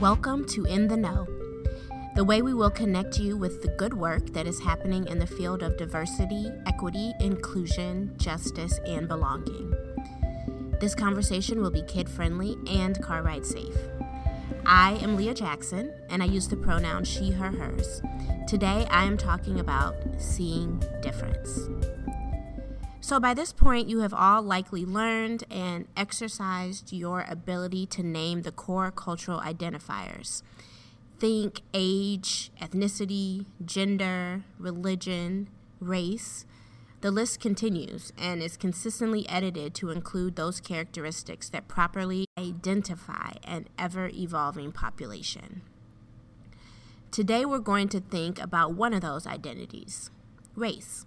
Welcome to In the Know, the way we will connect you with the good work that is happening in the field of diversity, equity, inclusion, justice, and belonging. This conversation will be kid friendly and car ride safe. I am Leah Jackson, and I use the pronoun she, her, hers. Today, I am talking about seeing difference. So, by this point, you have all likely learned and exercised your ability to name the core cultural identifiers. Think age, ethnicity, gender, religion, race. The list continues and is consistently edited to include those characteristics that properly identify an ever evolving population. Today, we're going to think about one of those identities race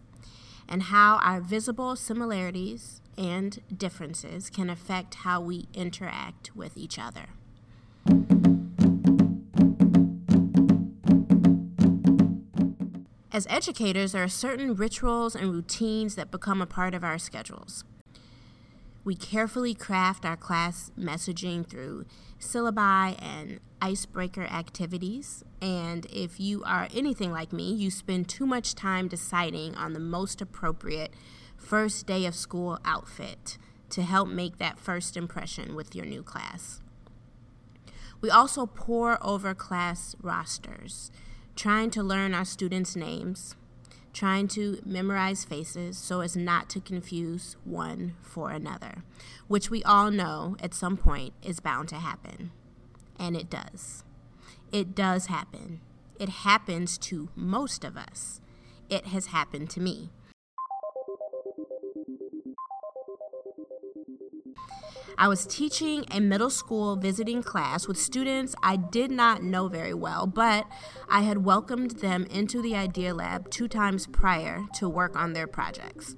and how our visible similarities and differences can affect how we interact with each other. As educators, there are certain rituals and routines that become a part of our schedules. We carefully craft our class messaging through syllabi and icebreaker activities. And if you are anything like me, you spend too much time deciding on the most appropriate first day of school outfit to help make that first impression with your new class. We also pore over class rosters, trying to learn our students' names trying to memorize faces so as not to confuse one for another, which we all know at some point is bound to happen. And it does. It does happen. It happens to most of us. It has happened to me. I was teaching a middle school visiting class with students I did not know very well, but I had welcomed them into the Idea Lab two times prior to work on their projects.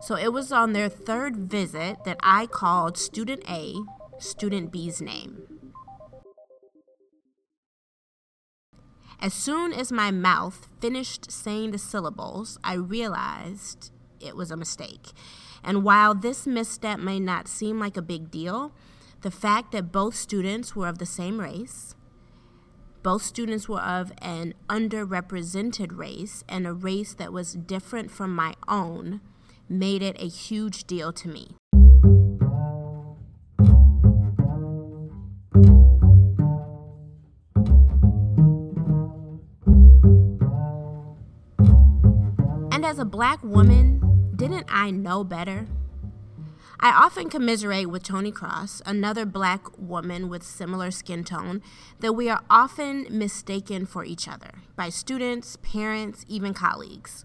So it was on their third visit that I called student A student B's name. As soon as my mouth finished saying the syllables, I realized it was a mistake. And while this misstep may not seem like a big deal, the fact that both students were of the same race, both students were of an underrepresented race and a race that was different from my own made it a huge deal to me. And as a black woman, didn't I know better? I often commiserate with Toni Cross, another black woman with similar skin tone, that we are often mistaken for each other by students, parents, even colleagues.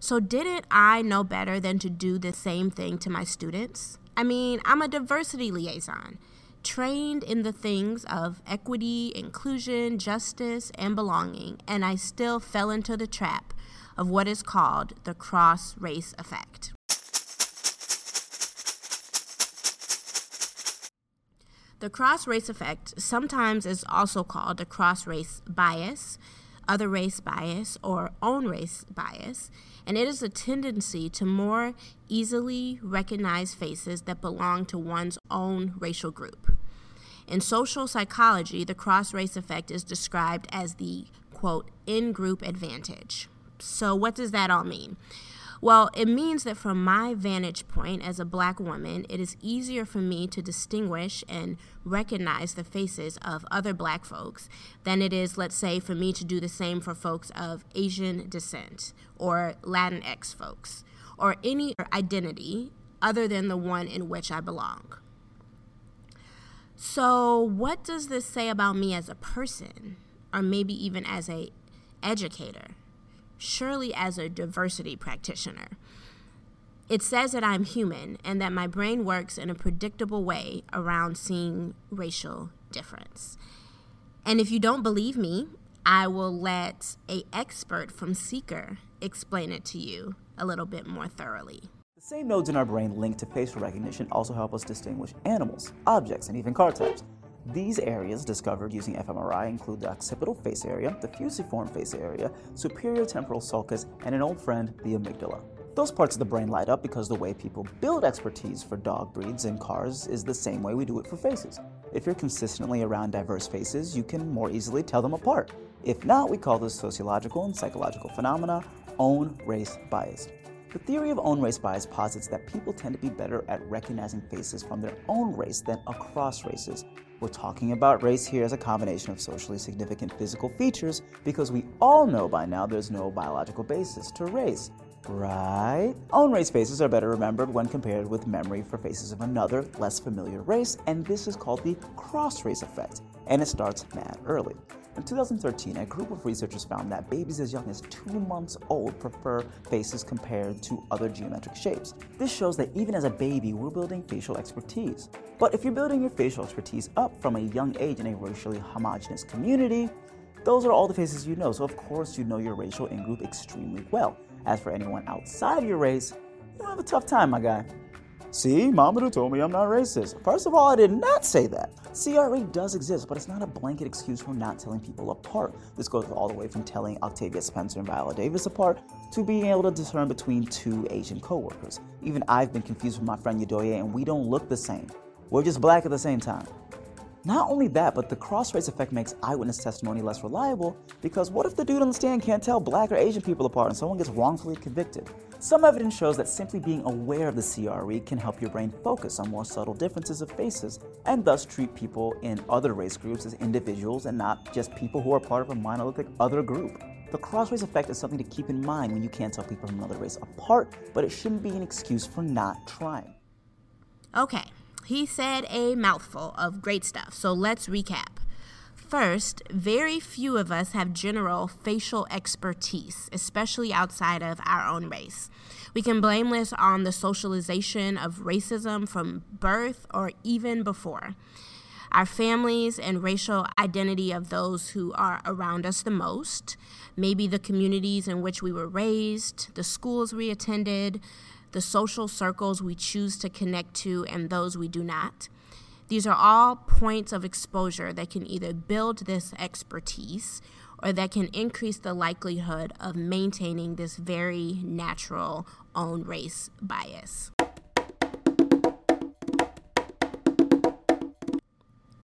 So, didn't I know better than to do the same thing to my students? I mean, I'm a diversity liaison, trained in the things of equity, inclusion, justice, and belonging, and I still fell into the trap of what is called the cross race effect. The cross race effect sometimes is also called the cross race bias, other race bias, or own race bias, and it is a tendency to more easily recognize faces that belong to one's own racial group. In social psychology, the cross race effect is described as the quote, in group advantage. So, what does that all mean? Well, it means that from my vantage point as a black woman, it is easier for me to distinguish and recognize the faces of other black folks than it is, let's say, for me to do the same for folks of Asian descent or Latinx folks or any identity other than the one in which I belong. So, what does this say about me as a person or maybe even as a educator? Surely as a diversity practitioner. It says that I'm human and that my brain works in a predictable way around seeing racial difference. And if you don't believe me, I will let a expert from Seeker explain it to you a little bit more thoroughly. The same nodes in our brain linked to facial recognition also help us distinguish animals, objects, and even car types. These areas discovered using fMRI include the occipital face area, the fusiform face area, superior temporal sulcus, and an old friend, the amygdala. Those parts of the brain light up because the way people build expertise for dog breeds and cars is the same way we do it for faces. If you're consistently around diverse faces, you can more easily tell them apart. If not, we call this sociological and psychological phenomena own race bias. The theory of own race bias posits that people tend to be better at recognizing faces from their own race than across races. We're talking about race here as a combination of socially significant physical features because we all know by now there's no biological basis to race. Right? Own race faces are better remembered when compared with memory for faces of another, less familiar race, and this is called the cross race effect, and it starts mad early. In 2013, a group of researchers found that babies as young as two months old prefer faces compared to other geometric shapes. This shows that even as a baby, we're building facial expertise. But if you're building your facial expertise up from a young age in a racially homogenous community, those are all the faces you know, so of course you know your racial in group extremely well. As for anyone outside of your race, you'll have a tough time, my guy. See, Mama told me I'm not racist. First of all, I did not say that. CRE does exist, but it's not a blanket excuse for not telling people apart. This goes all the way from telling Octavia Spencer and Viola Davis apart to being able to discern between two Asian coworkers. Even I've been confused with my friend Yadoye, and we don't look the same. We're just black at the same time. Not only that, but the cross race effect makes eyewitness testimony less reliable because what if the dude on the stand can't tell black or Asian people apart and someone gets wrongfully convicted? Some evidence shows that simply being aware of the CRE can help your brain focus on more subtle differences of faces and thus treat people in other race groups as individuals and not just people who are part of a monolithic other group. The cross race effect is something to keep in mind when you can't tell people from another race apart, but it shouldn't be an excuse for not trying. Okay, he said a mouthful of great stuff, so let's recap. First, very few of us have general facial expertise, especially outside of our own race. We can blame this on the socialization of racism from birth or even before. Our families and racial identity of those who are around us the most, maybe the communities in which we were raised, the schools we attended, the social circles we choose to connect to, and those we do not. These are all points of exposure that can either build this expertise or that can increase the likelihood of maintaining this very natural own race bias.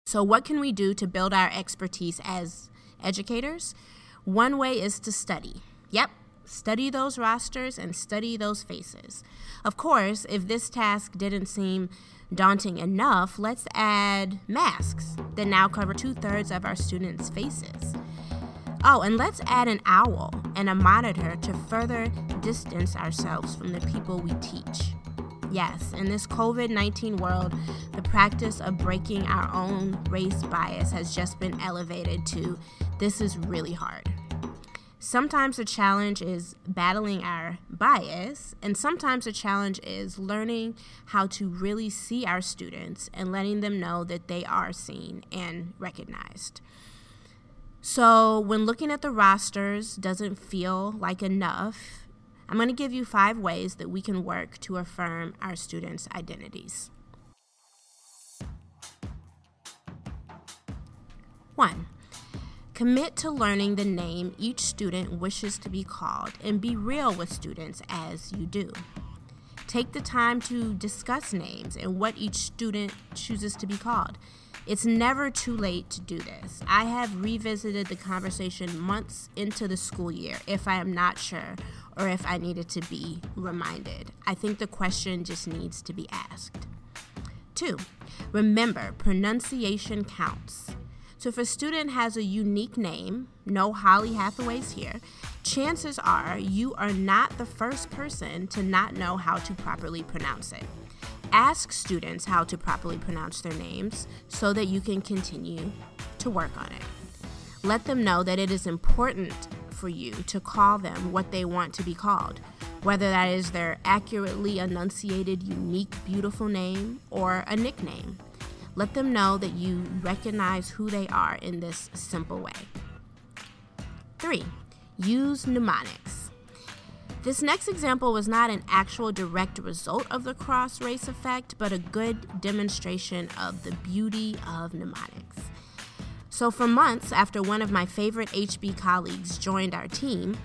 So, what can we do to build our expertise as educators? One way is to study. Yep, Study those rosters and study those faces. Of course, if this task didn't seem daunting enough, let's add masks that now cover two thirds of our students' faces. Oh, and let's add an owl and a monitor to further distance ourselves from the people we teach. Yes, in this COVID 19 world, the practice of breaking our own race bias has just been elevated to this is really hard. Sometimes the challenge is battling our bias, and sometimes the challenge is learning how to really see our students and letting them know that they are seen and recognized. So, when looking at the rosters doesn't feel like enough, I'm going to give you five ways that we can work to affirm our students' identities. One, Commit to learning the name each student wishes to be called and be real with students as you do. Take the time to discuss names and what each student chooses to be called. It's never too late to do this. I have revisited the conversation months into the school year if I am not sure or if I needed to be reminded. I think the question just needs to be asked. Two, remember pronunciation counts. So if a student has a unique name, no Holly Hathaways here, chances are you are not the first person to not know how to properly pronounce it. Ask students how to properly pronounce their names so that you can continue to work on it. Let them know that it is important for you to call them what they want to be called, whether that is their accurately enunciated, unique, beautiful name or a nickname. Let them know that you recognize who they are in this simple way. Three, use mnemonics. This next example was not an actual direct result of the cross race effect, but a good demonstration of the beauty of mnemonics. So, for months after one of my favorite HB colleagues joined our team,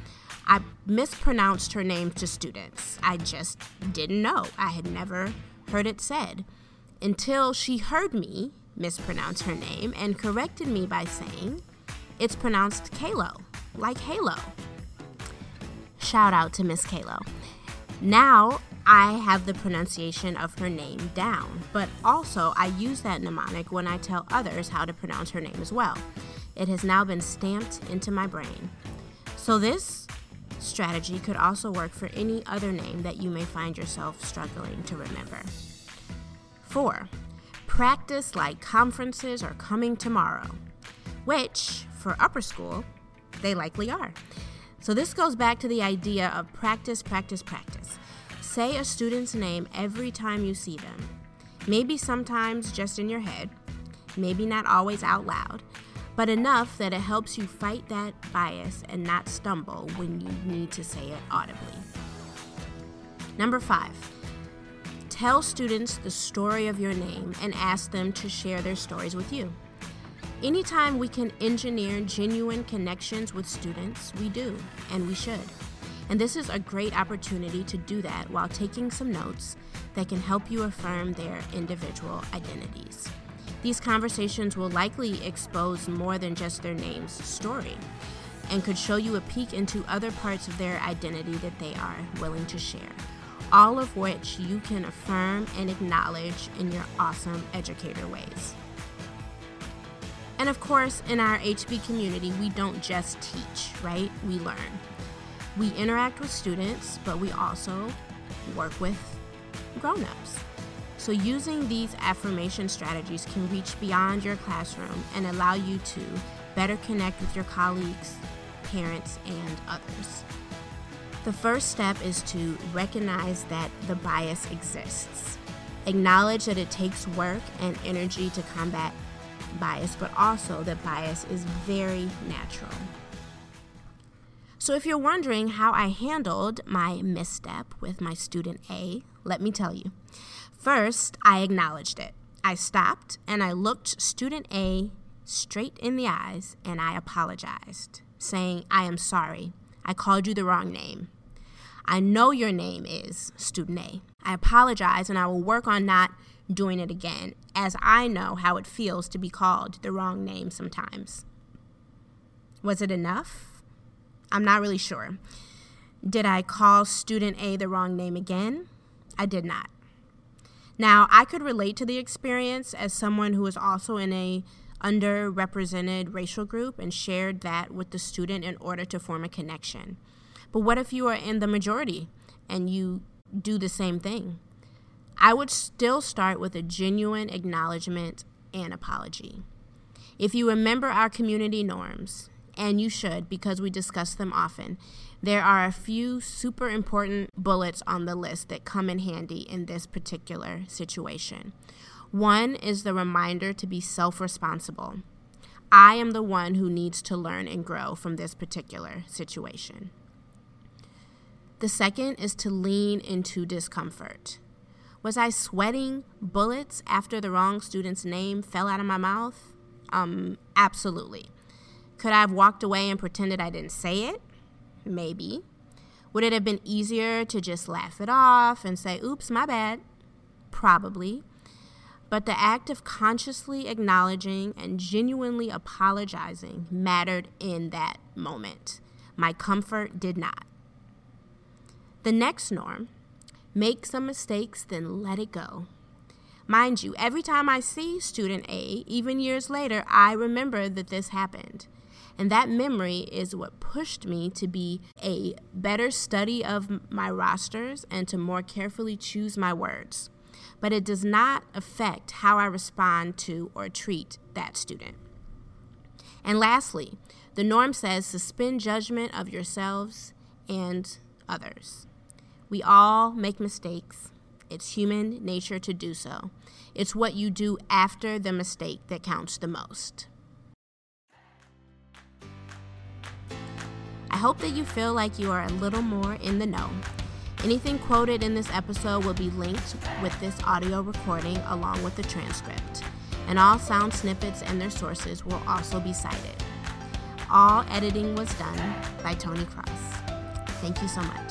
I mispronounced her name to students. I just didn't know. I had never heard it said until she heard me mispronounce her name and corrected me by saying, It's pronounced Kalo, like Halo. Shout out to Miss Kalo. Now I have the pronunciation of her name down, but also I use that mnemonic when I tell others how to pronounce her name as well. It has now been stamped into my brain. So, this strategy could also work for any other name that you may find yourself struggling to remember. Four, practice like conferences are coming tomorrow, which, for upper school, they likely are. So, this goes back to the idea of practice, practice, practice. Say a student's name every time you see them. Maybe sometimes just in your head, maybe not always out loud, but enough that it helps you fight that bias and not stumble when you need to say it audibly. Number five, tell students the story of your name and ask them to share their stories with you. Anytime we can engineer genuine connections with students, we do, and we should. And this is a great opportunity to do that while taking some notes that can help you affirm their individual identities. These conversations will likely expose more than just their name's story and could show you a peek into other parts of their identity that they are willing to share, all of which you can affirm and acknowledge in your awesome educator ways. And of course, in our HB community, we don't just teach, right? We learn. We interact with students, but we also work with grown ups. So, using these affirmation strategies can reach beyond your classroom and allow you to better connect with your colleagues, parents, and others. The first step is to recognize that the bias exists. Acknowledge that it takes work and energy to combat bias, but also that bias is very natural. So, if you're wondering how I handled my misstep with my student A, let me tell you. First, I acknowledged it. I stopped and I looked student A straight in the eyes and I apologized, saying, I am sorry. I called you the wrong name. I know your name is student A. I apologize and I will work on not doing it again, as I know how it feels to be called the wrong name sometimes. Was it enough? I'm not really sure. Did I call student A the wrong name again? I did not. Now, I could relate to the experience as someone who is also in a underrepresented racial group and shared that with the student in order to form a connection. But what if you are in the majority and you do the same thing? I would still start with a genuine acknowledgement and apology. If you remember our community norms, and you should because we discuss them often, there are a few super important bullets on the list that come in handy in this particular situation. One is the reminder to be self responsible. I am the one who needs to learn and grow from this particular situation. The second is to lean into discomfort. Was I sweating bullets after the wrong student's name fell out of my mouth? Um, absolutely. Could I have walked away and pretended I didn't say it? Maybe. Would it have been easier to just laugh it off and say, oops, my bad? Probably. But the act of consciously acknowledging and genuinely apologizing mattered in that moment. My comfort did not. The next norm make some mistakes, then let it go. Mind you, every time I see student A, even years later, I remember that this happened. And that memory is what pushed me to be a better study of my rosters and to more carefully choose my words. But it does not affect how I respond to or treat that student. And lastly, the norm says suspend judgment of yourselves and others. We all make mistakes. It's human nature to do so. It's what you do after the mistake that counts the most. I hope that you feel like you are a little more in the know. Anything quoted in this episode will be linked with this audio recording along with the transcript, and all sound snippets and their sources will also be cited. All editing was done by Toni Cross. Thank you so much.